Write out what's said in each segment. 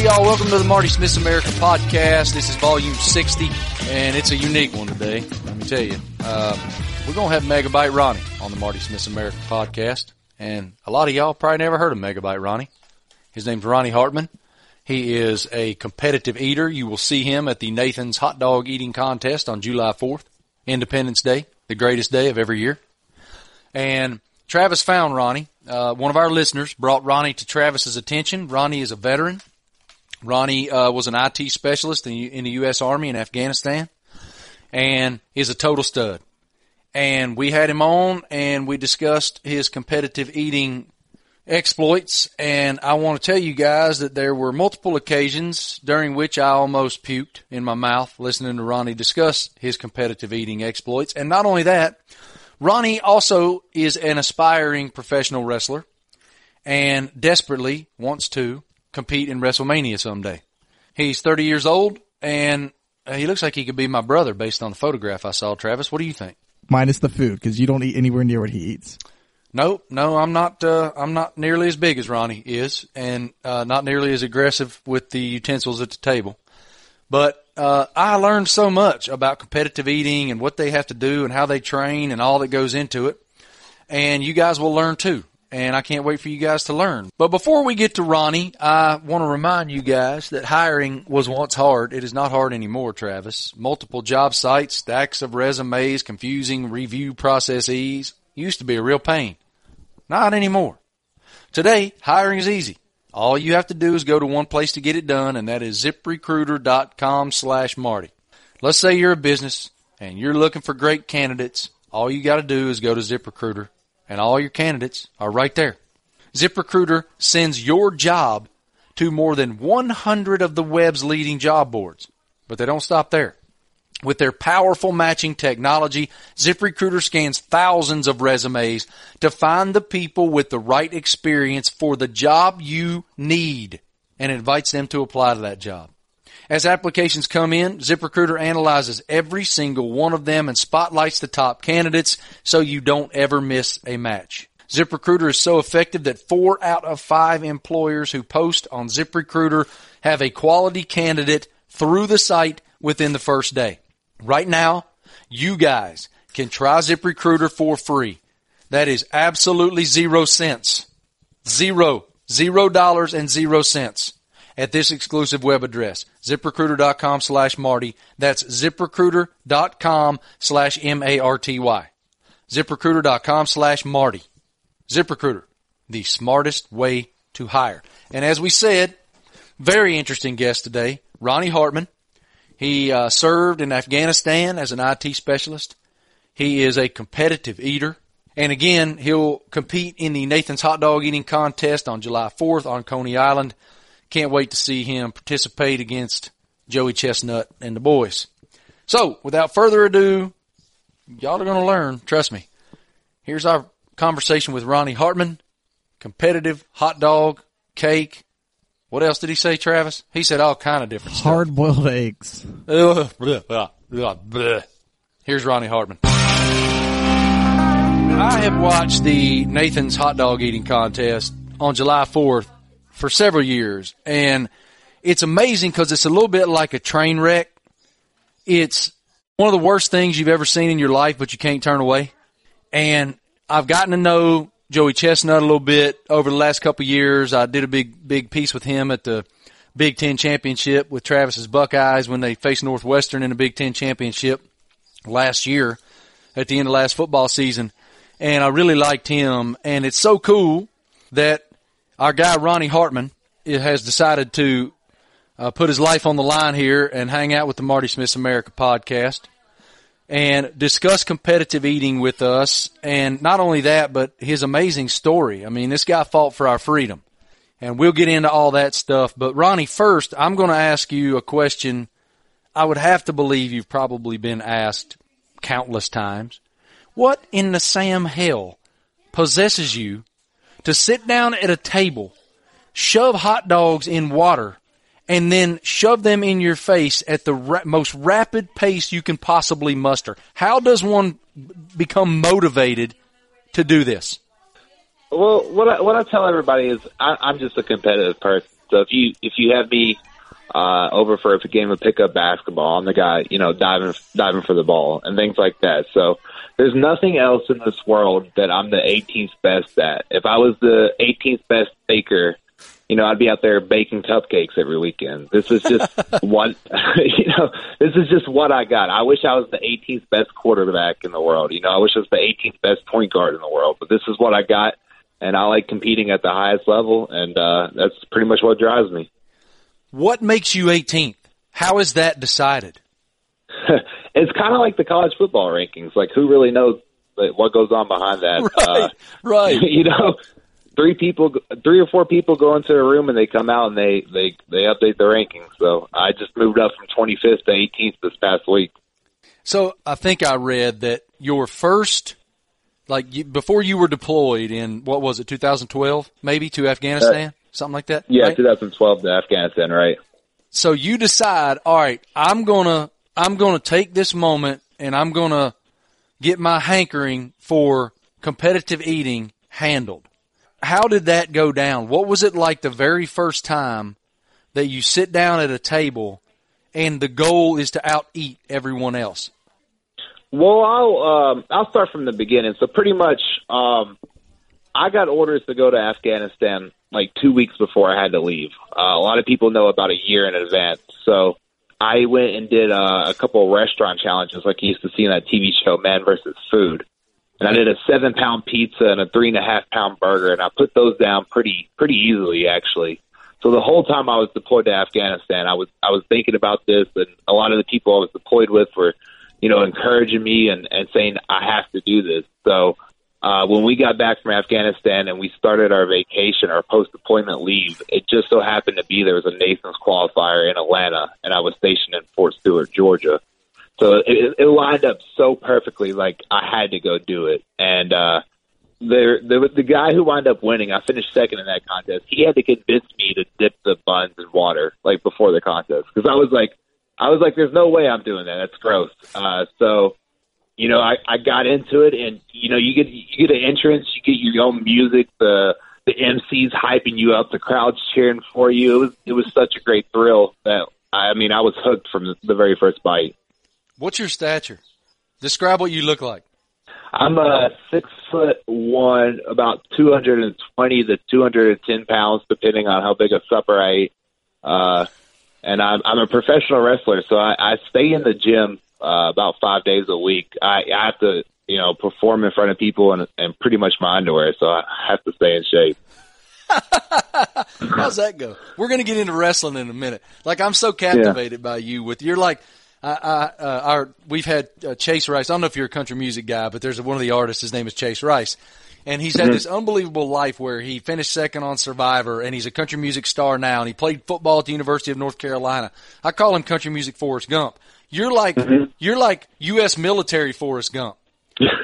Hey, y'all, welcome to the Marty Smith's America podcast. This is volume 60, and it's a unique one today, let me tell you. Uh, we're going to have Megabyte Ronnie on the Marty Smith's America podcast, and a lot of y'all probably never heard of Megabyte Ronnie. His name's Ronnie Hartman. He is a competitive eater. You will see him at the Nathan's Hot Dog Eating Contest on July 4th, Independence Day, the greatest day of every year. And Travis found Ronnie. Uh, one of our listeners brought Ronnie to Travis's attention. Ronnie is a veteran. Ronnie uh, was an IT specialist in, in the U.S. Army in Afghanistan and is a total stud. And we had him on and we discussed his competitive eating exploits. And I want to tell you guys that there were multiple occasions during which I almost puked in my mouth listening to Ronnie discuss his competitive eating exploits. And not only that, Ronnie also is an aspiring professional wrestler and desperately wants to compete in WrestleMania someday. He's 30 years old and he looks like he could be my brother based on the photograph I saw. Travis, what do you think? Minus the food because you don't eat anywhere near what he eats. Nope, no, I'm not. Uh, I'm not nearly as big as Ronnie is, and uh, not nearly as aggressive with the utensils at the table. But uh, I learned so much about competitive eating and what they have to do and how they train and all that goes into it. And you guys will learn too and I can't wait for you guys to learn. But before we get to Ronnie, I want to remind you guys that hiring was once hard. It is not hard anymore, Travis. Multiple job sites, stacks of resumes, confusing review processes used to be a real pain. Not anymore. Today, hiring is easy. All you have to do is go to one place to get it done, and that is ziprecruiter.com slash Marty. Let's say you're a business and you're looking for great candidates. All you got to do is go to ZipRecruiter and all your candidates are right there. ZipRecruiter sends your job to more than 100 of the web's leading job boards. But they don't stop there. With their powerful matching technology, ZipRecruiter scans thousands of resumes to find the people with the right experience for the job you need and invites them to apply to that job. As applications come in, ZipRecruiter analyzes every single one of them and spotlights the top candidates so you don't ever miss a match. ZipRecruiter is so effective that four out of five employers who post on ZipRecruiter have a quality candidate through the site within the first day. Right now, you guys can try ZipRecruiter for free. That is absolutely zero cents. Zero. Zero dollars and zero cents at this exclusive web address, ziprecruiter.com slash Marty. That's ziprecruiter.com slash M-A-R-T-Y. ziprecruiter.com slash Marty. ZipRecruiter, the smartest way to hire. And as we said, very interesting guest today, Ronnie Hartman. He uh, served in Afghanistan as an IT specialist. He is a competitive eater. And again, he'll compete in the Nathan's Hot Dog Eating Contest on July 4th on Coney Island. Can't wait to see him participate against Joey Chestnut and the boys. So, without further ado, y'all are going to learn. Trust me. Here's our conversation with Ronnie Hartman. Competitive hot dog, cake. What else did he say, Travis? He said all kind of different stuff. Hard boiled eggs. Here's Ronnie Hartman. I have watched the Nathan's hot dog eating contest on July 4th for several years. And it's amazing because it's a little bit like a train wreck. It's one of the worst things you've ever seen in your life, but you can't turn away. And I've gotten to know Joey Chestnut a little bit over the last couple of years. I did a big, big piece with him at the Big Ten championship with Travis's Buckeyes when they faced Northwestern in the Big Ten championship last year at the end of last football season. And I really liked him. And it's so cool that our guy Ronnie Hartman has decided to uh, put his life on the line here and hang out with the Marty Smith's America podcast and discuss competitive eating with us. And not only that, but his amazing story. I mean, this guy fought for our freedom. And we'll get into all that stuff. But Ronnie, first, I'm going to ask you a question I would have to believe you've probably been asked countless times. What in the Sam hell possesses you to sit down at a table, shove hot dogs in water, and then shove them in your face at the ra- most rapid pace you can possibly muster. How does one become motivated to do this? Well, what I, what I tell everybody is I, I'm just a competitive person. So if you if you have me uh, over for a game of pickup basketball, I'm the guy you know diving diving for the ball and things like that. So there's nothing else in this world that I'm the 18th best at. If I was the 18th best baker, you know, I'd be out there baking cupcakes every weekend. This is just what, you know, this is just what I got. I wish I was the 18th best quarterback in the world. You know, I wish I was the 18th best point guard in the world, but this is what I got. And I like competing at the highest level, and uh, that's pretty much what drives me. What makes you 18th? How is that decided? it's kind of like the college football rankings. Like, who really knows what goes on behind that? Right, uh, right. You know, three people, three or four people go into a room and they come out and they they they update the rankings. So I just moved up from 25th to 18th this past week. So I think I read that your first, like you, before you were deployed in what was it, 2012, maybe to Afghanistan, uh, something like that. Yeah, right? 2012 to Afghanistan, right? So you decide, all right, I'm gonna I'm gonna take this moment and I'm gonna get my hankering for competitive eating handled how did that go down? What was it like the very first time that you sit down at a table and the goal is to out eat everyone else? Well, I'll um, I'll start from the beginning. So pretty much, um, I got orders to go to Afghanistan like two weeks before I had to leave. Uh, a lot of people know about a year in advance. So I went and did uh, a couple of restaurant challenges, like you used to see in that TV show, Man versus Food and I did a seven pound pizza and a three and a half pound burger, and I put those down pretty pretty easily actually. So the whole time I was deployed to Afghanistan, I was I was thinking about this, and a lot of the people I was deployed with were, you know, encouraging me and and saying I have to do this. So uh, when we got back from Afghanistan and we started our vacation, our post deployment leave, it just so happened to be there was a Nathan's qualifier in Atlanta, and I was stationed in Fort Stewart, Georgia. So it, it lined up so perfectly, like I had to go do it. And uh, there the, the the guy who wound up winning, I finished second in that contest. He had to convince me to dip the buns in water, like before the contest, because I was like, I was like, "There's no way I'm doing that. That's gross." Uh, so, you know, I, I got into it, and you know, you get you get an entrance, you get your own music, the the MC's hyping you up, the crowd's cheering for you. It was it was such a great thrill that I mean, I was hooked from the very first bite. What's your stature? Describe what you look like. I'm a six foot one, about 220 to 210 pounds, depending on how big a supper I eat. Uh, and I'm, I'm a professional wrestler, so I, I stay in the gym uh, about five days a week. I, I have to, you know, perform in front of people and, and pretty much my underwear, so I have to stay in shape. How's that go? We're going to get into wrestling in a minute. Like I'm so captivated yeah. by you with you're like I, I, uh, our we've had uh, Chase Rice. I don't know if you're a country music guy, but there's a, one of the artists. His name is Chase Rice, and he's had mm-hmm. this unbelievable life where he finished second on Survivor, and he's a country music star now, and he played football at the University of North Carolina. I call him country music Forrest Gump. You're like mm-hmm. you're like U.S. military Forrest Gump.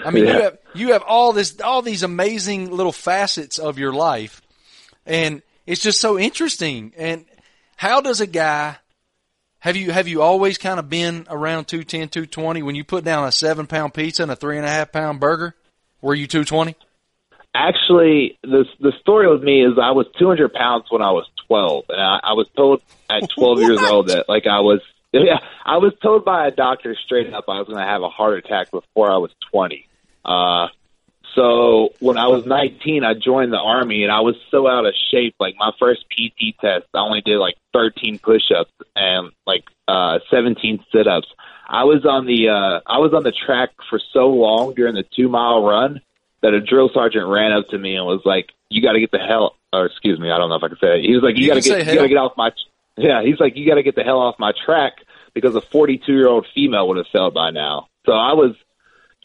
I mean, yeah. you have you have all this all these amazing little facets of your life, and it's just so interesting. And how does a guy have you have you always kind of been around 210, 220? When you put down a seven pound pizza and a three and a half pound burger, were you 220? Actually, the the story with me is I was 200 pounds when I was 12, and I, I was told at 12 years old that like I was yeah I was told by a doctor straight up I was going to have a heart attack before I was 20. Uh, so when I was 19, I joined the army and I was so out of shape. Like my first PT test, I only did like 13 push-ups and like uh, 17 sit-ups. I was on the uh, I was on the track for so long during the two mile run that a drill sergeant ran up to me and was like, "You got to get the hell," or excuse me, I don't know if I can say it. He was like, "You, you got to get you got to get off my." Yeah, he's like, "You got to get the hell off my track." Because a 42 year old female would have fell by now. So I was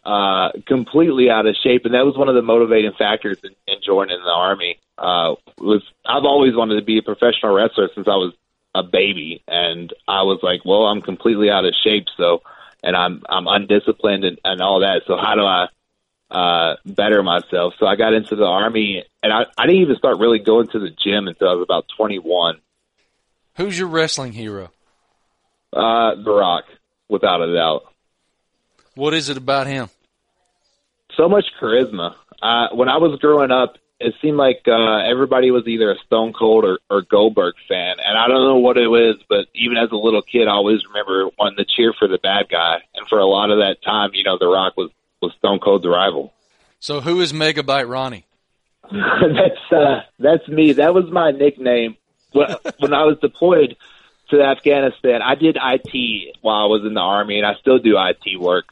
uh, completely out of shape, and that was one of the motivating factors in, in joining the army. Uh, was I've always wanted to be a professional wrestler since I was a baby, and I was like, well, I'm completely out of shape, so and I'm I'm undisciplined and, and all that. So how do I uh, better myself? So I got into the army, and I, I didn't even start really going to the gym until I was about 21. Who's your wrestling hero? Uh, The Rock, without a doubt. What is it about him? So much charisma. Uh, when I was growing up it seemed like uh, everybody was either a Stone Cold or, or Goldberg fan, and I don't know what it was, but even as a little kid, I always remember wanting to cheer for the bad guy, and for a lot of that time, you know, The Rock was was Stone Cold's rival. So who is Megabyte Ronnie? that's uh, that's me. That was my nickname when, when I was deployed to Afghanistan. I did IT while I was in the army, and I still do IT work.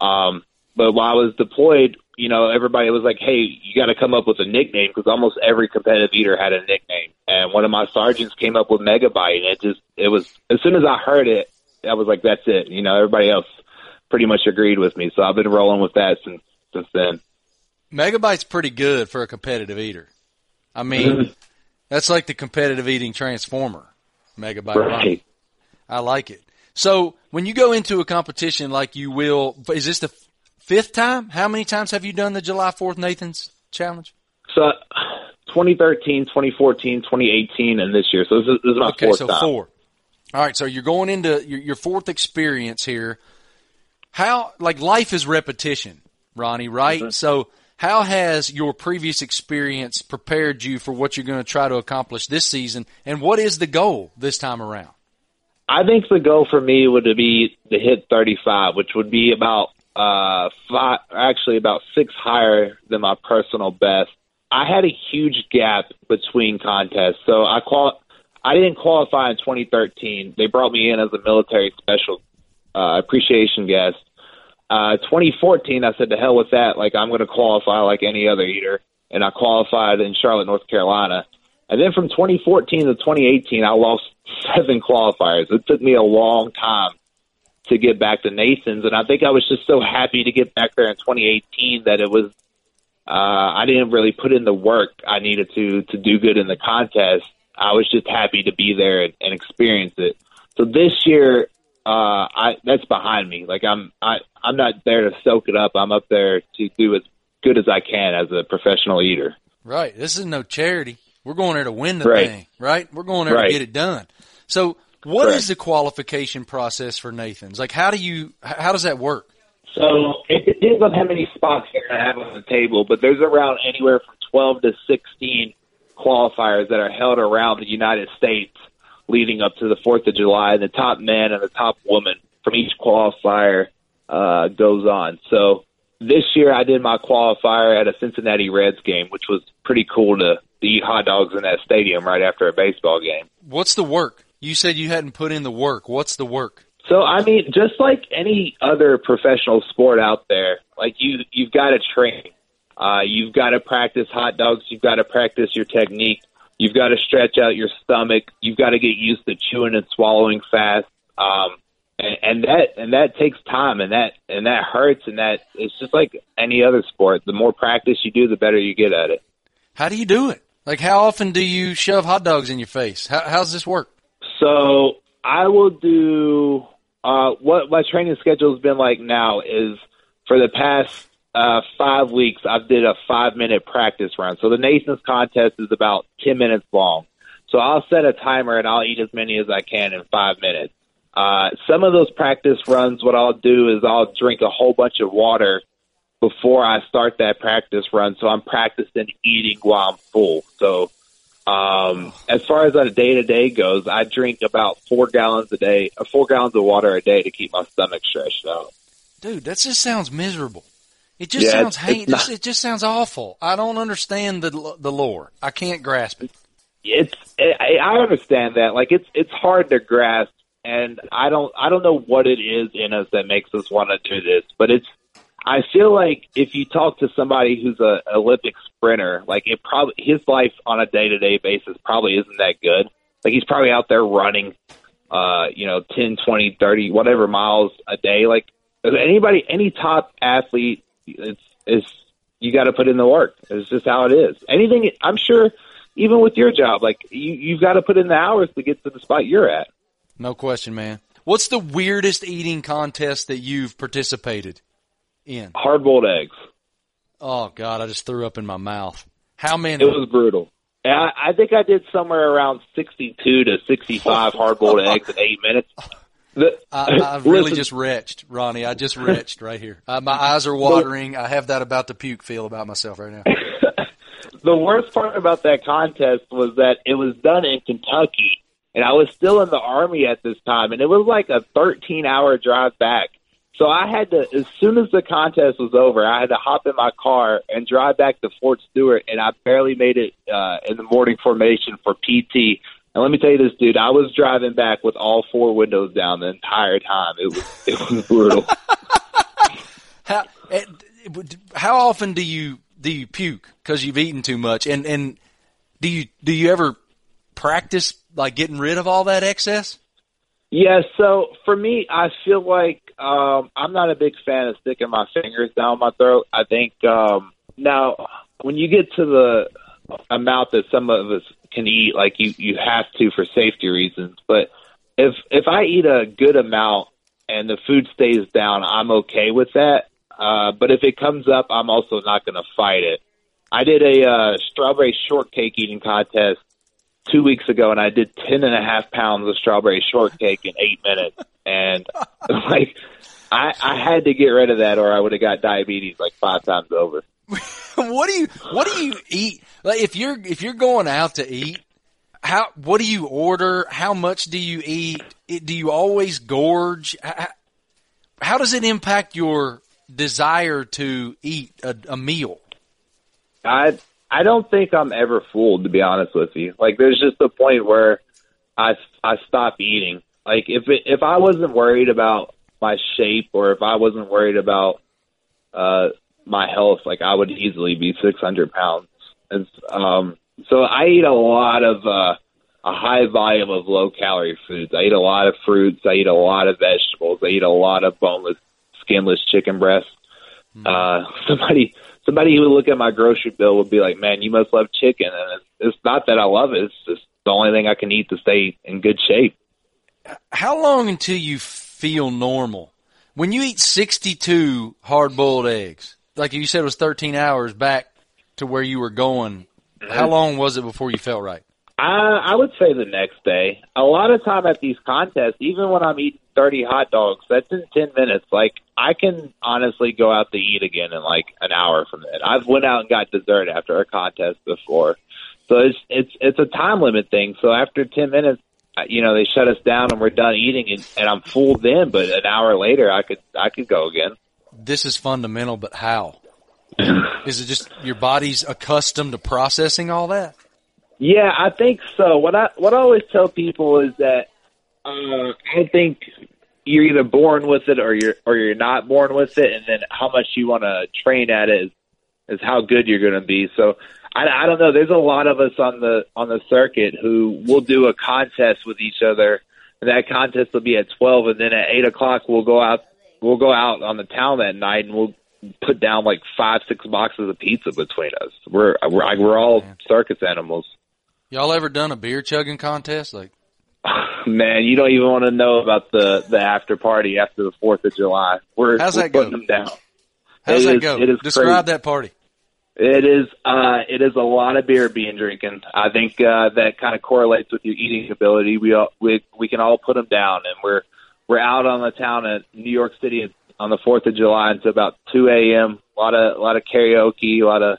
Um, but while I was deployed, you know, everybody was like, "Hey, you got to come up with a nickname," because almost every competitive eater had a nickname. And one of my sergeants came up with Megabyte, and it just it was as soon as I heard it, I was like, "That's it." You know, everybody else pretty much agreed with me, so I've been rolling with that since since then. Megabyte's pretty good for a competitive eater. I mean, that's like the competitive eating transformer. Megabyte. Right. I like it. So when you go into a competition like you will, is this the fifth time? How many times have you done the July 4th Nathan's challenge? So 2013, 2014, 2018, and this year. So this is, this is my Okay, fourth so time. four. All right, so you're going into your, your fourth experience here. How, like, life is repetition, Ronnie, right? Mm-hmm. So how has your previous experience prepared you for what you're going to try to accomplish this season? And what is the goal this time around? I think the goal for me would be to hit 35, which would be about uh five, actually about six higher than my personal best. I had a huge gap between contests, so I qual I didn't qualify in 2013. They brought me in as a military special uh, appreciation guest. Uh, 2014, I said to hell with that. Like I'm going to qualify like any other eater, and I qualified in Charlotte, North Carolina. And then from 2014 to 2018, I lost seven qualifiers. It took me a long time to get back to Nathan's, and I think I was just so happy to get back there in 2018 that it was. Uh, I didn't really put in the work I needed to to do good in the contest. I was just happy to be there and, and experience it. So this year, uh, I that's behind me. Like I'm, I I'm not there to soak it up. I'm up there to do as good as I can as a professional eater. Right. This is no charity. We're going there to win the Right. thing, right? We're going there to get it done. So what is the qualification process for Nathan's? Like, how do you, how does that work? So it depends on how many spots you're going to have on the table, but there's around anywhere from 12 to 16 qualifiers that are held around the United States leading up to the 4th of July. And the top man and the top woman from each qualifier uh, goes on. So this year I did my qualifier at a Cincinnati Reds game, which was pretty cool to, to eat hot dogs in that stadium right after a baseball game. What's the work? You said you hadn't put in the work. What's the work? So I mean, just like any other professional sport out there, like you you've got to train. Uh, you've got to practice hot dogs. You've got to practice your technique. You've got to stretch out your stomach. You've got to get used to chewing and swallowing fast. Um, and, and that and that takes time, and that and that hurts, and that it's just like any other sport. The more practice you do, the better you get at it. How do you do it? Like, how often do you shove hot dogs in your face? How, how's this work? So I will do uh, what my training schedule has been like now is for the past uh, five weeks I've did a five minute practice run. So the Nathan's contest is about ten minutes long. So I'll set a timer and I'll eat as many as I can in five minutes. Uh, some of those practice runs, what I'll do is I'll drink a whole bunch of water before I start that practice run. So I'm practicing eating while I'm full. So um, as far as on a day to day goes, I drink about four gallons a day, uh, four gallons of water a day to keep my stomach stretched out. Dude, that just sounds miserable. It just Yeah, sounds it's- hate. it's not- It just sounds awful. I don't understand the the lore. I can't grasp it. It's I, I understand that, like it's it's hard to grasp, and I don't I don't know what it is in us that makes us want to do this, but it's. I feel like if you talk to somebody who's a Olympic sprinter, like it probably his life on a day to day basis probably isn't that good. Like he's probably out there running, uh, you know, ten, twenty, thirty, whatever miles a day. Like anybody, any top athlete, it's it's you got to put in the work. It's just how it is. Anything, I'm sure, even with your job, like you you've got to put in the hours to get to the spot you're at. No question, man. What's the weirdest eating contest that you've participated in? Hard boiled eggs. Oh God, I just threw up in my mouth. How many? It was brutal. I, I think I did somewhere around 62 to 65 hard boiled eggs in eight minutes. The, I, I really just retched, Ronnie. I just retched right here. Uh, my eyes are watering. I have that about to puke feel about myself right now. the worst part about that contest was that it was done in Kentucky, and I was still in the army at this time, and it was like a 13 hour drive back. So I had to, as soon as the contest was over, I had to hop in my car and drive back to Fort Stewart, and I barely made it uh, in the morning formation for PT. And let me tell you this, dude, I was driving back with all four windows down the entire time. It was it was brutal. How how often do you do you puke because you've eaten too much? And and do you do you ever practice like getting rid of all that excess? Yeah, so for me, I feel like um, I'm not a big fan of sticking my fingers down my throat. I think um, now when you get to the amount that some of us can eat, like you you have to for safety reasons. But if if I eat a good amount and the food stays down, I'm okay with that. Uh, but if it comes up, I'm also not going to fight it. I did a uh, strawberry shortcake eating contest two weeks ago, and I did ten and a half pounds of strawberry shortcake in eight minutes, and like I, I had to get rid of that, or I would have got diabetes like five times over. what do you what do you eat? Like if you're if you're going out to eat, how what do you order? How much do you eat? Do you always gorge? How, how does it impact your desire to eat a, a meal? I I don't think I'm ever fooled, to be honest with you. Like, there's just a point where I I stop eating. Like, if it, if I wasn't worried about my shape, or if I wasn't worried about uh my health, like I would easily be 600 pounds. And um, so I eat a lot of uh, a high volume of low calorie foods. I eat a lot of fruits. I eat a lot of vegetables. I eat a lot of boneless, skinless chicken breasts. Mm. Uh, somebody somebody who would look at my grocery bill would be like, "Man, you must love chicken." And it's, it's not that I love it; it's just the only thing I can eat to stay in good shape. How long until you feel normal? When you eat sixty-two hard-boiled eggs, like you said, it was thirteen hours back to where you were going. How long was it before you felt right? I, I would say the next day. A lot of time at these contests, even when I'm eating 30 hot dogs, that's in 10 minutes. Like, I can honestly go out to eat again in like an hour from it. I've went out and got dessert after a contest before. So it's, it's, it's a time limit thing. So after 10 minutes, uh, you know, they shut us down and we're done eating and, and I'm full then, but an hour later I could, I could go again. This is fundamental, but how? is it just your body's accustomed to processing all that? Yeah, I think so. What I what I always tell people is that uh, I think you're either born with it or you're or you're not born with it, and then how much you want to train at it is, is how good you're going to be. So I, I don't know. There's a lot of us on the on the circuit who will do a contest with each other, and that contest will be at twelve, and then at eight o'clock we'll go out we'll go out on the town that night and we'll put down like five six boxes of pizza between us. We're we're, we're all circus animals. Y'all ever done a beer chugging contest? Like, man, you don't even want to know about the the after party after the Fourth of July. We're how's we're that putting go? them down. How's It that is- go? it is Describe crazy. that party. It is uh it is a lot of beer being drinking. I think uh that kind of correlates with your eating ability. We all we we can all put them down and we're we're out on the town at New York City on the 4th of July until about 2 a.m. A lot of a lot of karaoke, a lot of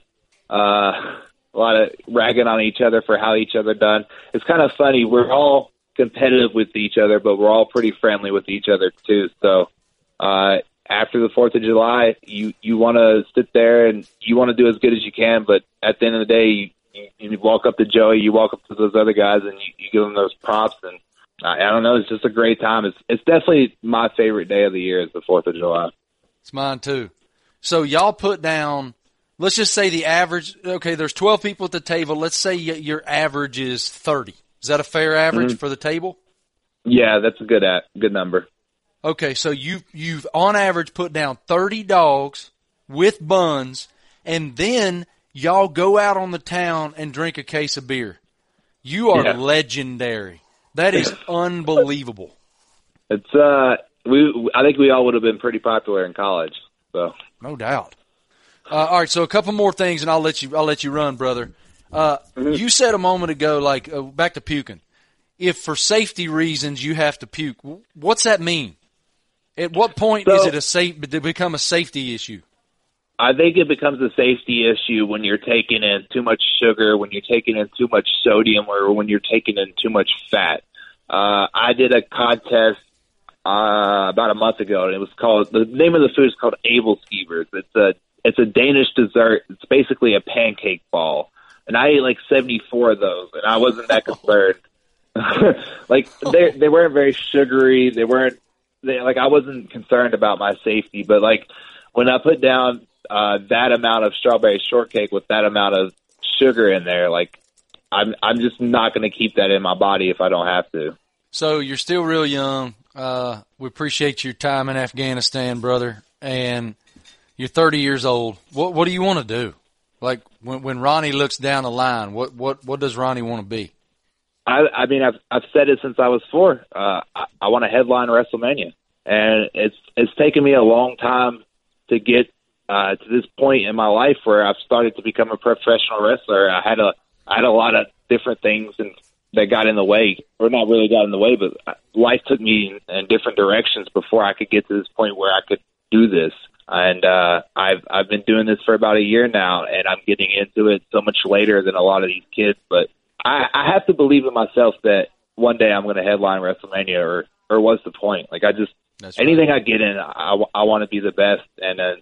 uh a lot of ragging on each other for how each other done. It's kind of funny. We're all competitive with each other, but we're all pretty friendly with each other too. So uh after the Fourth of July, you you want to sit there and you want to do as good as you can, but at the end of the day, you, you, you walk up to Joey, you walk up to those other guys, and you, you give them those props. And I, I don't know, it's just a great time. It's it's definitely my favorite day of the year is the Fourth of July. It's mine too. So y'all put down. Let's just say the average. Okay, there's 12 people at the table. Let's say y- your average is 30. Is that a fair average mm-hmm. for the table? Yeah, that's a good at good number. Okay, so you you've on average put down 30 dogs with buns, and then y'all go out on the town and drink a case of beer. You are Yeah. legendary. That is unbelievable. It's uh, we I think we all would have been pretty popular in college. So No doubt. Uh, all right, so a couple more things, and I'll let you. I'll let you run, brother. Uh, You said a moment ago, like uh, back to puking. If for safety reasons you have to puke, what's that mean? At what point is it a safe? It become a safety issue? I think it becomes a safety issue when you're taking in too much sugar, when you're taking in too much sodium, or when you're taking in too much fat. Uh, I did a contest uh, about a month ago, and it was called the name of the food is called aebleskivers. It's a it's a Danish dessert. It's basically a pancake ball, and I ate like seventy four of those, and I wasn't that concerned. like they they weren't very sugary. They weren't they, like I wasn't concerned about my safety, but like when I put down uh, that amount of strawberry shortcake with that amount of sugar in there, like I'm I'm just not going to keep that in my body if I don't have to. So you're still real young. Uh, we appreciate your time in Afghanistan, brother, and you're 30 years old. What what do you want to do? Like when when Ronnie looks down the line, what what what does Ronnie want to be? I, I mean, I've I've said it since I was four. Uh, I, I want to headline WrestleMania, and it's it's taken me a long time to get uh, to this point in my life where I've started to become a professional wrestler. I had a I had a lot of different things and that got in the way, or not really got in the way, but life took me in, in different directions before I could get to this point where I could do this. And uh, I've I've been doing this for about a year now, and I'm getting into it so much later than a lot of these kids. But I, I have to believe in myself that one day I'm going to headline WrestleMania, or or what's the point? Like I just That's right. anything I get in, I, I want to be the best, and uh,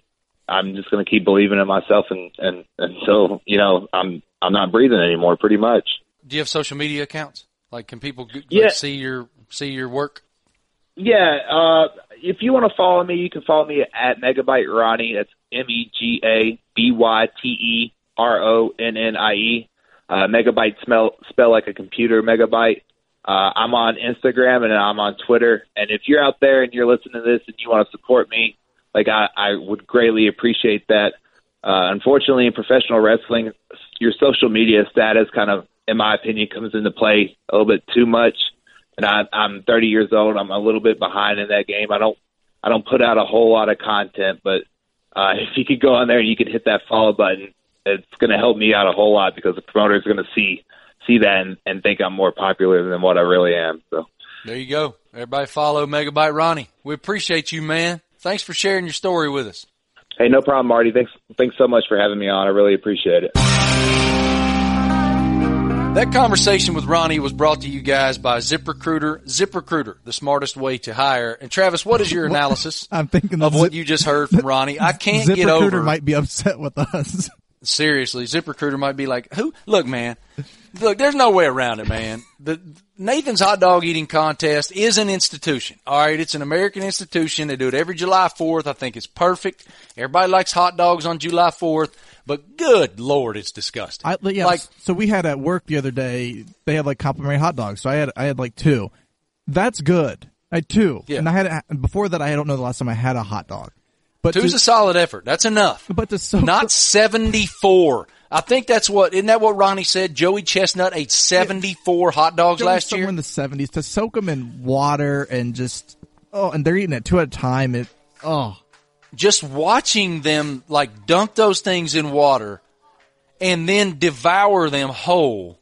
I'm just going to keep believing in myself, and and until you know I'm I'm not breathing anymore, pretty much. Do you have social media accounts? Like, can people like, Yeah. see your see your work? Yeah, uh, if you want to follow me, you can follow me at Megabyte Ronnie. That's M E G A B Y T E R O N N I E. Uh, megabyte spell spell like a computer. Megabyte. Uh, I'm on Instagram and I'm on Twitter. And if you're out there and you're listening to this and you want to support me, like I, I would greatly appreciate that. Uh, unfortunately, in professional wrestling, your social media status kind of, in my opinion, comes into play a little bit too much. And I, I'm 30 years old. I'm a little bit behind in that game. I don't, I don't put out a whole lot of content, but uh, if you could go on there and you could hit that follow button, it's going to help me out a whole lot because the promoter is going to see see that and, and think I'm more popular than what I really am. So There you go. Everybody follow Megabyte Ronnie. We appreciate you, man. Thanks for sharing your story with us. hey, no problem, Marty. Thanks thanks so much for having me on. I really appreciate it. That conversation with Ronnie was brought to you guys by ZipRecruiter. ZipRecruiter, the smartest way to hire. And Travis, what is your analysis I'm thinking of that what Zip- you just heard from Ronnie? I can't get ZipRecruiter over. might be upset with us. Seriously, ZipRecruiter might be like, who? Look, man. Look, there's no way around it, man. The Nathan's hot dog eating contest is an institution. All right, it's an American institution. They do it every July 4th. I think it's perfect. Everybody likes hot dogs on July 4th, but good lord, it's disgusting. I, yeah, like so we had at work the other day. They had like complimentary hot dogs. So I had I had like two. That's good. I had two. Yeah. And I had and before that. I don't know the last time I had a hot dog. But two's to, a solid effort. That's enough. but to soak Not 74. I think that's what, isn't that what Ronnie said? Joey Chestnut ate 74 hot dogs last year? in the seventies to soak them in water and just oh, and they're eating it two at a time. It oh just watching them like dunk those things in water and then devour them whole.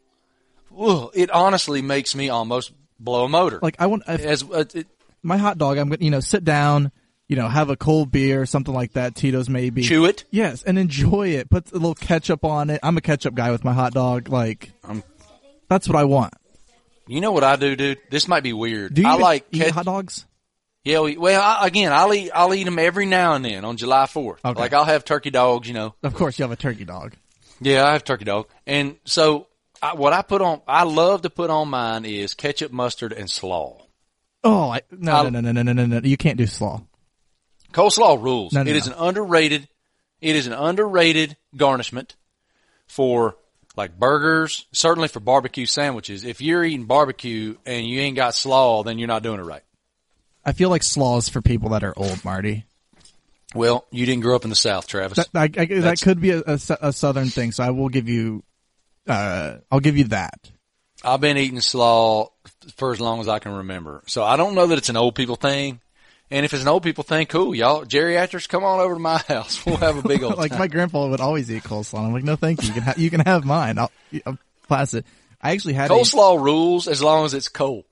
ugh, it honestly makes me almost blow a motor. like I want if, as uh, it, my hot dog. I'm gonna you know sit down, you know have a cold beer or something like that. Tito's maybe. chew it. Yes, and enjoy it. Put a little ketchup on it. I'm a ketchup guy with my hot dog. Like, Um, that's what I want. You know what I do, dude? This might be weird. Do you I even like hot dogs? Yeah, we, well, I, again, I'll eat I'll eat them every now and then on July Fourth. Okay. Like I'll have turkey dogs, you know. Of course, you have a turkey dog. Yeah, I have turkey dog, and so I, what I put on, I love to put on mine is ketchup, mustard, and slaw. Oh, I, no, no, no, no, no, no, no, no. You can't do slaw. Coleslaw rules. No, no, It is an underrated. It is an underrated garnishment for like burgers, certainly for barbecue sandwiches. If you're eating barbecue and you ain't got slaw, then you're not doing it right. I feel like slaw is for people that are old, Marty. Well, you didn't grow up in the South, Travis. That, I, I, that could be a, a, a southern thing, so I will give you, uh, I'll give you that. I've been eating slaw for as long as I can remember. So I don't know that it's an old people thing. And if it's an old people thing, cool, y'all geriatrics, come on over to my house. We'll have a big old like time. my grandpa would always eat coleslaw. I'm like, no, thank you. You can, ha- you can have mine. I'll, I'll pass it. I actually had a, Coleslaw rules as long as it's cold.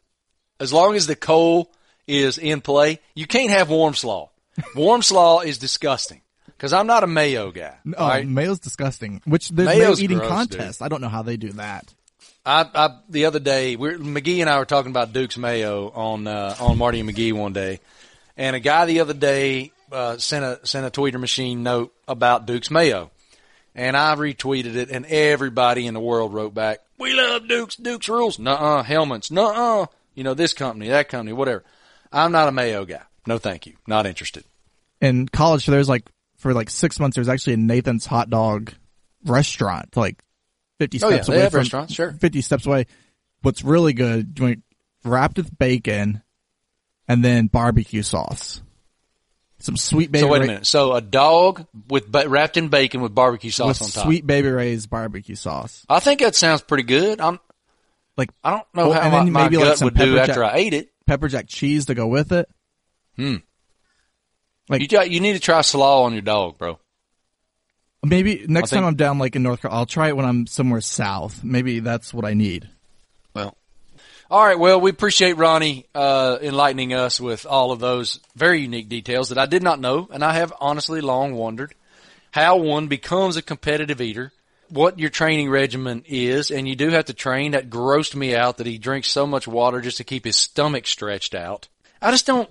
As long as the coal is in play, you can't have warm slaw. Warm slaw is disgusting because I'm not a mayo guy. Oh, all right? mayo's disgusting. Which there's Mayo's mayo eating gross, contest. I don't know how they do that. I, I the other day, we're, McGee and I were talking about Duke's Mayo on uh, on Marty and McGee one day, and a guy the other day uh, sent a sent a tweeter machine note about Duke's Mayo, and I retweeted it, and everybody in the world wrote back, "We love Duke's Duke's rules, nuh-uh, helmets, nuh-uh, you know this company, that company, whatever." I'm not a Mayo guy. No, thank you. Not interested. In college, there's like for like six months, there's actually a Nathan's hot dog restaurant, like fifty Oh, yeah, steps they away from sure. fifty steps away. What's really good, wrapped with bacon, and then barbecue sauce. Some sweet baby So wait a minute. So a dog with wrapped in bacon with barbecue sauce with on top. sweet baby Ray's barbecue sauce. I think that sounds pretty good. I'm Like I don't know Oh, how my, my like, gut would do pepper after jack- I ate it. pepper jack cheese to go with it. Hmm. You got, you need to try slaw on your dog, bro. Maybe next think- time I'm down like in North Carolina, I'll try it when I'm somewhere south. Maybe that's what I need. All right. Well, we appreciate Ronnie uh, enlightening us with all of those very unique details that I did not know, and I have honestly long wondered how one becomes a competitive eater, what your training regimen is, and you do have to train. That grossed me out that he drinks so much water just to keep his stomach stretched out. I just don't.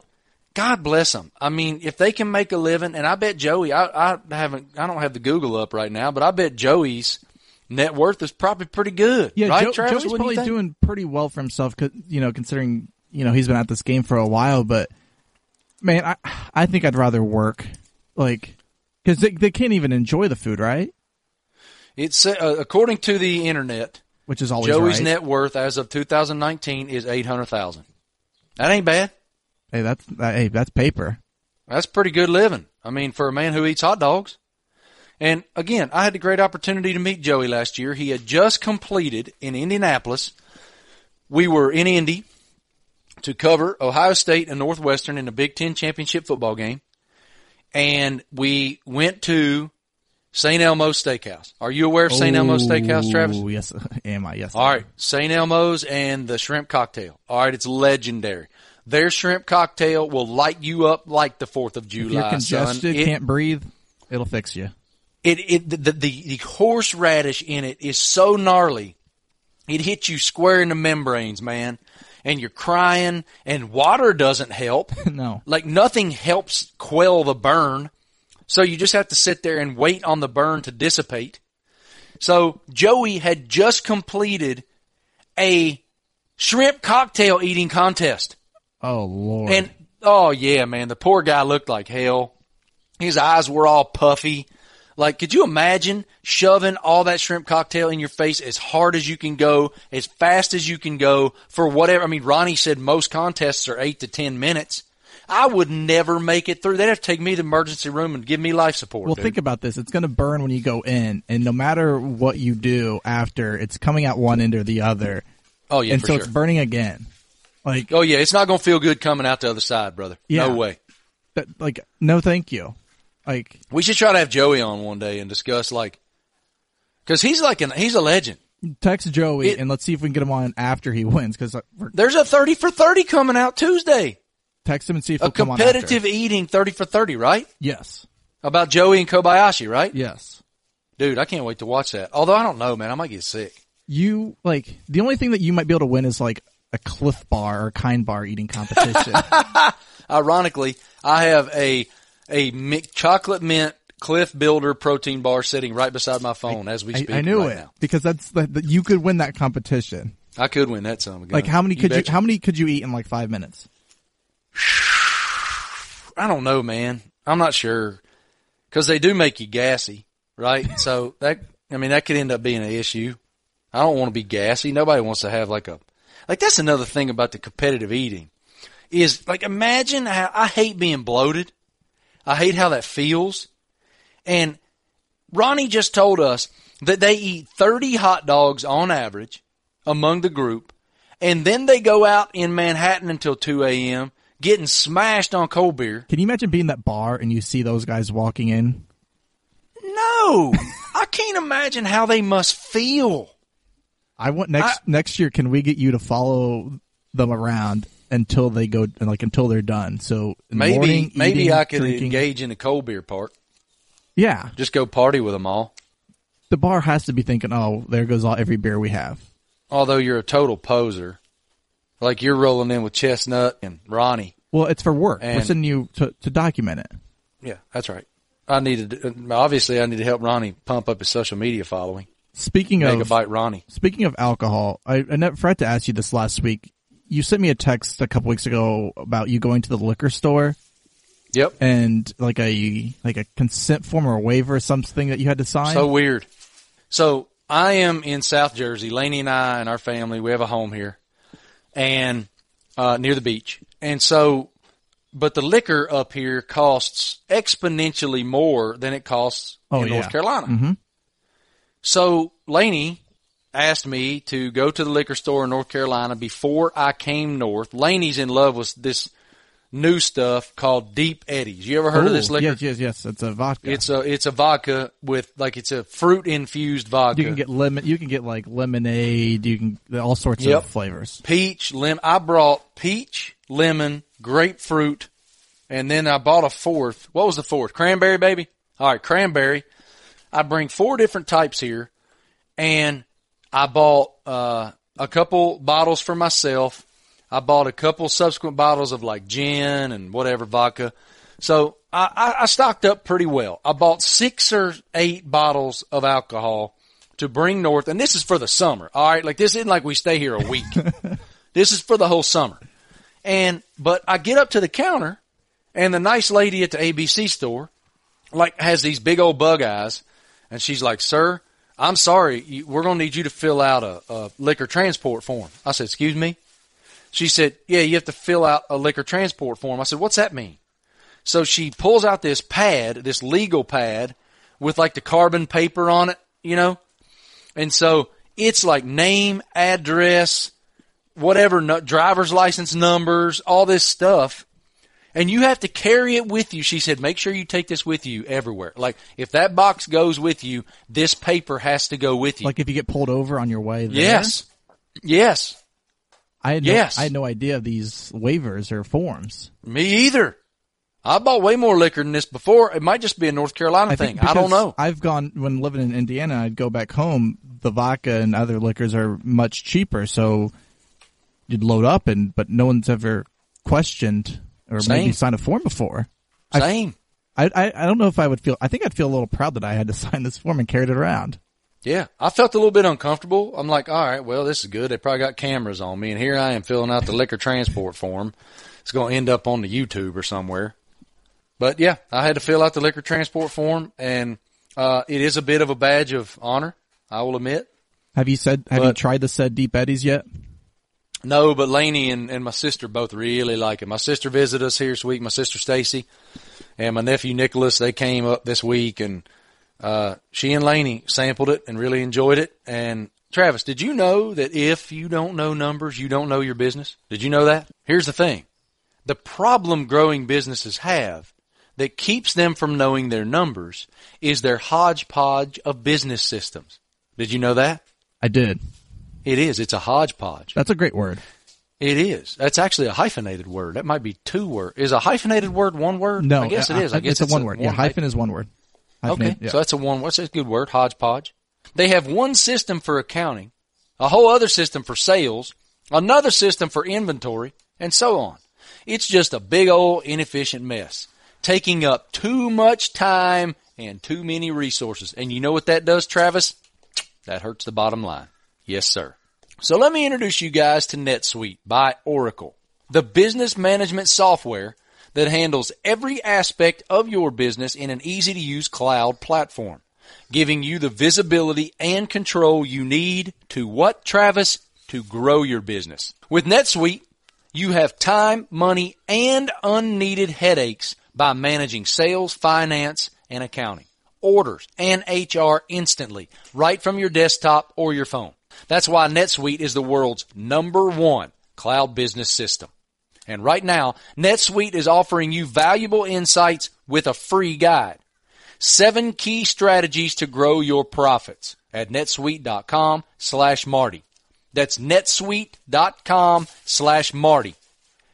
God bless them. I mean, if they can make a living, and I bet Joey, I, I haven't, I don't have the Google up right now, but I bet Joey's net worth is probably pretty good. Yeah, right, Joe, Travis? Joey's Wouldn't you probably doing pretty well for himself. You know, considering you know he's been at this game for a while. But man, I I think I'd rather work, like, because they they can't even enjoy the food, right? It's uh, according to the internet, Which is always Joey's right. net worth as of 2019 is 800,000. That ain't bad. Hey, that's that, hey, that's paper. That's pretty good living. I mean, for a man who eats hot dogs. And again, I had the great opportunity to meet Joey last year. He had just completed in Indianapolis. We were in Indy to cover Ohio State and Northwestern in the Big Ten championship football game. And we went to St. Elmo's Steakhouse. Are you aware of St. Elmo's Steakhouse, Travis? Oh, yes, am I? Yes. All right, St. Elmo's and the shrimp cocktail. All right, it's legendary. Their shrimp cocktail will light you up like the Fourth of July. If you're July, son. congested, It, can't breathe, it'll fix you. It, it, the, the, the horseradish in it is so gnarly. It hits you square in the membranes, man. And you're crying and water doesn't help. no. Like nothing helps quell the burn. So you just have to sit there and wait on the burn to dissipate. So Joey had just completed a shrimp cocktail eating contest. Oh lord. And oh yeah, man, the poor guy looked like hell. His eyes were all puffy. Like, could you imagine shoving all that shrimp cocktail in your face as hard as you can go, as fast as you can go for whatever? I mean, Ronnie said most contests are eight to ten minutes. I would never make it through. They'd have to take me to the emergency room and give me life support. Well, dude. think about this. It's going to burn when you go in, and no matter what you do after, it's coming out one end or the other, oh yeah, and so sure. it's burning again. Like, oh yeah, it's not gonna feel good coming out the other side, brother. Yeah. No way. that, like, no, thank you. Like, We should try to have Joey on one day and discuss like, cause he's like an, he's a legend. text Joey It- and let's see if we can get him on after he wins. Because uh, There's a 30 for 30 coming out Tuesday. text him and see if A he'll come on competitive eating 30 for 30, right? Yes, About Joey and Kobayashi, right? yes. Dude, I can't wait to watch that. Although I don't know, man, I might get sick. You like the only thing that you might be able to win is like a Clif Bar or Kind Bar eating competition. Ironically, I have a, a chocolate mint Clif Builder protein bar sitting right beside my phone as we speak I knew right it now. because that's the, the, you could win that competition. I could win that some. Like how many could you? betcha. How many could you eat in like five minutes? I don't know, man. I'm not sure because they do make you gassy, right? so that I mean that could end up being an issue. I don't want to be gassy. Nobody wants to have like a like that's another thing about the competitive eating is like imagine how I hate being bloated. I hate how that feels. And Ronnie just told us that they eat 30 hot dogs on average among the group, and then they go out in Manhattan until 2 a.m. getting smashed on cold beer. Can you imagine being that bar and you see those guys walking in? No, I can't imagine how they must feel. I want next next year. Can we get you to follow them around until they go like until they're done? So in the Maybe, morning, maybe eating, I could drinking- engage in a cold beer part. Yeah, Just go party with them all. the bar has to be thinking, "Oh, there goes all every beer we have." Although you're a total poser. Like you're rolling in with Chestnut and Ronnie. Well, it's for work. We're And- sending you to to document it. Yeah, that's right. I needed, uh, obviously I need to help Ronnie pump up his social media following. Speaking of Ronnie. Speaking of alcohol, I, I never forgot to ask you this last week. You sent me a text a couple weeks ago about you going to the liquor store Yep. and like a like a consent form or a waiver or something that you had to sign. So weird. So I am in South Jersey. Laney and I and our family, we have a home here and, uh, near the beach. And so, but the liquor up here costs exponentially more than it costs Oh, in yeah. North Carolina. Mhm. So Laney asked me to go to the liquor store in North Carolina before I came north. Laney's in love with this new stuff called Deep Eddies. You ever heard of this liquor? Yes, yes, yes. It's a vodka. It's a it's a vodka with like it's a fruit infused vodka. you can get lemon. You can get like lemonade. You can all sorts Yep. of flavors. peach, lemon. I brought peach, lemon, grapefruit, and then I bought a fourth. What was the fourth? Cranberry, baby. All right, cranberry. I bring four different types here, and I bought uh, a couple bottles for myself. I bought a couple subsequent bottles of like gin and whatever vodka. So I, I, I stocked up pretty well. I bought six or eight bottles of alcohol to bring north, and this is for the summer. All right, like this isn't like we stay here a week. this is for the whole summer. And but I get up to the counter, and the nice lady at the ABC store, like, has these big old bug eyes, and she's like, "Sir, I'm sorry, we're going to need you to fill out a, a liquor transport form." I said, "Excuse me." She said, "Yeah, you have to fill out a liquor transport form." I said, "What's that mean?" So she pulls out this pad, this legal pad, with like the carbon paper on it, you know, and so it's like name, address, whatever, driver's license numbers, all this stuff. And you have to carry it with you. She said, make sure you take this with you everywhere. Like, if that box goes with you, this paper has to go with you. Like if you get pulled over on your way there. yes. Yes. I had no, Yes. I had no idea of these waivers or forms. Me either. I bought way more liquor than this before. It might just be a North Carolina I thing. I don't know. I've gone when living in Indiana. I'd go back home. The vodka and other liquors are much cheaper, so you'd load up, and but no one's ever questioned or Same. maybe signed a form before. Same. I, I I don't know if I would feel. I think I'd feel a little proud that I had to sign this form and carried it around. Yeah, I felt a little bit uncomfortable. I'm like, all right, well, this is good. They probably got cameras on me, and here I am filling out the liquor transport form. It's going to end up on the YouTube or somewhere. But yeah, I had to fill out the liquor transport form, and uh, it is a bit of a badge of honor. I will admit. Have you said? Have you tried the said deep eddies yet? No, but Laney and, and my sister both really like it. My sister visited us here this week. My sister Stacy and my nephew Nicholas, they came up this week and, uh, she and Laney sampled it and really enjoyed it. And Travis, did you know that if you don't know numbers, you don't know your business? Did you know that? Here's the thing. The problem growing businesses have that keeps them from knowing their numbers is their hodgepodge of business systems. Did you know that? I did. It is. It's a hodgepodge. That's a great word. It is. That's actually a hyphenated word. That might be two word. Is a hyphenated word one word? No, I guess it uh, is. I guess it's, a one word. Yeah, hyphen is one word. Okay, yeah. so that's a one. What's a good word? Hodgepodge. They have one system for accounting, a whole other system for sales, another system for inventory, and so on. It's just a big old inefficient mess, taking up too much time and too many resources. And you know what that does, Travis? That hurts the bottom line. Yes, sir. So let me introduce you guys to NetSuite by Oracle, the business management software that handles every aspect of your business in an easy to use cloud platform, giving you the visibility and control you need to what, Travis? To grow your business. With NetSuite, you have time, money, and unneeded headaches by managing sales, finance, and accounting, orders, and HR instantly, right from your desktop or your phone. That's why NetSuite is the world's number one cloud business system. And right now, NetSuite is offering you valuable insights with a free guide. Seven key strategies to grow your profits at netsuite.com slash Marty. That's netsuite.com slash Marty.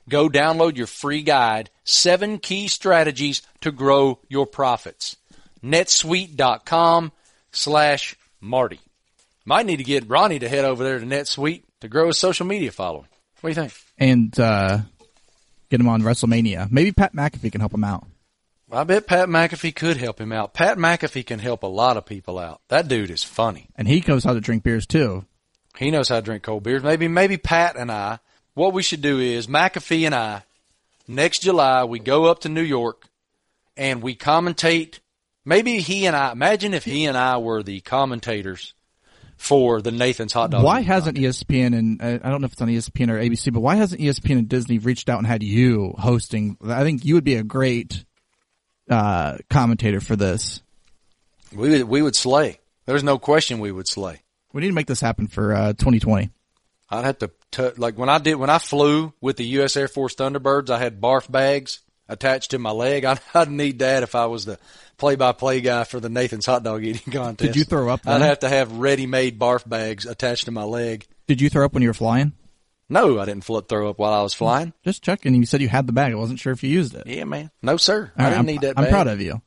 Go download your free guide, seven key strategies to grow your profits. netsuite.com slash Marty. Might need to get Ronnie to head over there to NetSuite to grow his social media following. What do you think? And uh, get him on WrestleMania. Maybe Pat McAfee can help him out. I bet Pat McAfee could help him out. Pat McAfee can help a lot of people out. That dude is funny. And he knows how to drink beers too. He knows how to drink cold beers. Maybe, maybe Pat and I, what we should do is McAfee and I, next July, we go up to New York and we commentate. Maybe he and I, imagine if he and I were the commentators for the Nathan's Hot Dog. Why hasn't ESPN and uh, I don't know if it's on ESPN or ABC, but why hasn't ESPN and Disney reached out and had you hosting? I think you would be a great uh, commentator for this. We would, we would slay. There's no question we would slay. We need to make this happen for uh, 2020. I'd have to, t- like when I did, when I flew with the U.S. Air Force Thunderbirds, I had barf bags attached to my leg. I'd, I'd need that if I was the play-by-play guy for the Nathan's hot dog eating contest. Did you throw up I'd have to have ready-made barf bags attached to my leg. Did you throw up when you were flying? No, I didn't throw up while I was flying. Just checking. You said you had the bag. I wasn't sure if you used it. Yeah, man. No, sir. All I didn't need that I'm bag. proud of you.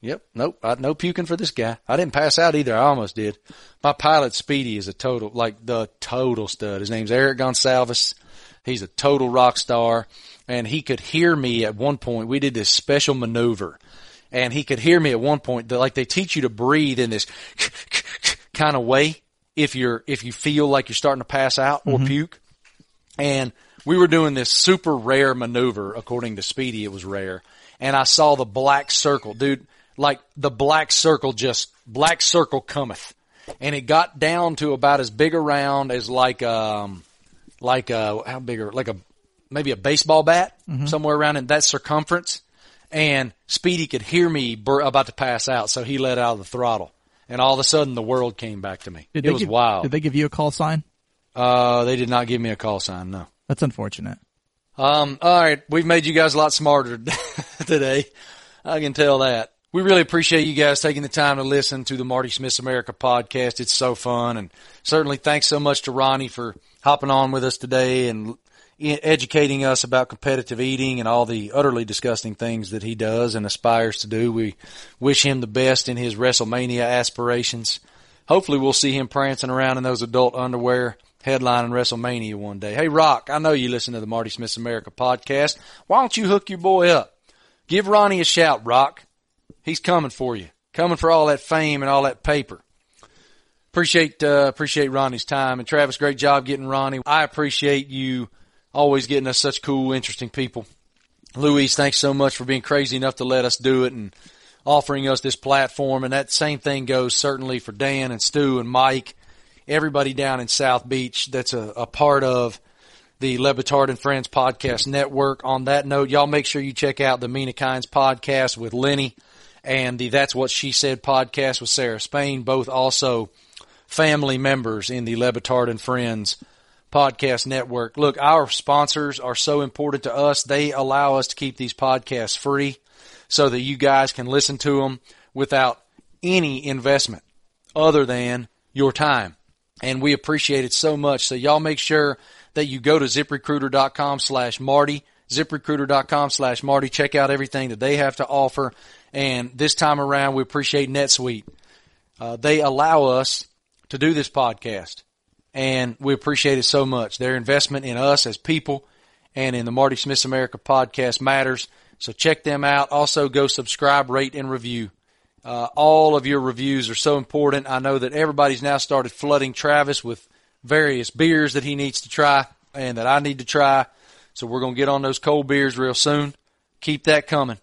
Yep. Nope. I, no puking for this guy. I didn't pass out either. I almost did. My pilot Speedy is a total, like the total stud. His name's Eric Gonsalves. He's a total rock star and he could hear me at one point. We did this special maneuver and he could hear me at one point. That like they teach you to breathe in this kind of way if you're, if you feel like you're starting to pass out or mm-hmm. puke. And we were doing this super rare maneuver, according to Speedy, it was rare. And I saw the black circle, dude, like the black circle just, black circle cometh. And it got down to about as big around as like, um, like a, how big are, like a, maybe a baseball bat, mm-hmm. somewhere around in that circumference. And Speedy could hear me bur- about to pass out, so he let out of the throttle. And all of a sudden the world came back to me. Did it was give, wild. Did they give you a call sign? uh, they did not give me a call sign, no. That's unfortunate. Um, all right, we've made you guys a lot smarter today. I can tell that. We really appreciate you guys taking the time to listen to the Marty Smith's America podcast. It's so fun, and certainly thanks so much to Ronnie for hopping on with us today and educating us about competitive eating and all the utterly disgusting things that he does and aspires to do. We wish him the best in his WrestleMania aspirations. Hopefully, we'll see him prancing around in those adult underwear headlining WrestleMania one day. Hey, Rock, I know you listen to the Marty Smith's America podcast. Why don't you hook your boy up? Give Ronnie a shout, Rock. He's coming for you. Coming for all that fame and all that paper. Appreciate uh, appreciate Ronnie's time and Travis. Great job getting Ronnie. I appreciate you always getting us such cool, interesting people. Louise, thanks so much for being crazy enough to let us do it and offering us this platform. And that same thing goes certainly for Dan and Stu and Mike, everybody down in South Beach that's a, a part of the Le Batard and Friends podcast network. On that note, y'all make sure you check out the Mina Kimes podcast with Lenny and the That's What She Said podcast with Sarah Spain, both also family members in the Le Batard and Friends podcast network. Look, our sponsors are so important to us. They allow us to keep these podcasts free so that you guys can listen to them without any investment other than your time. And we appreciate it so much. So y'all make sure that you go to ziprecruiter.com slash Marty, ziprecruiter.com slash Marty. Check out everything that they have to offer. And this time around, we appreciate NetSuite. Uh, they allow us to do this podcast and we appreciate it so much. Their investment in us as people and in the Marty Smith's America podcast matters. So check them out. Also go subscribe, rate, and review. Uh, all of your reviews are so important. I know that everybody's now started flooding Travis with various beers that he needs to try and that I need to try. So we're going to get on those cold beers real soon. Keep that coming.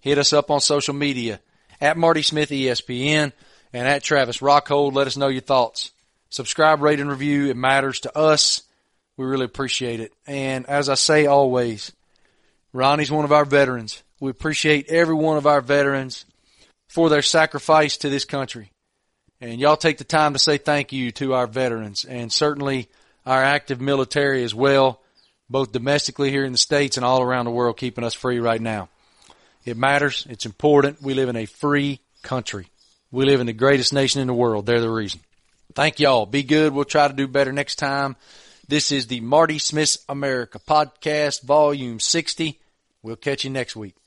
Hit us up on social media at Marty Smith ESPN and at Travis Rockhold. Let us know your thoughts. Subscribe, rate, and review. It matters to us. We really appreciate it. And as I say always, Ronnie's one of our veterans. We appreciate every one of our veterans for their sacrifice to this country. And y'all take the time to say thank you to our veterans and certainly our active military as well, both domestically here in the States and all around the world, keeping us free right now. It matters. It's important. We live in a free country. We live in the greatest nation in the world. They're the reason. Thank y'all. Be good. We'll try to do better next time. This is the Marty Smith's America podcast, volume 60. We'll catch you next week.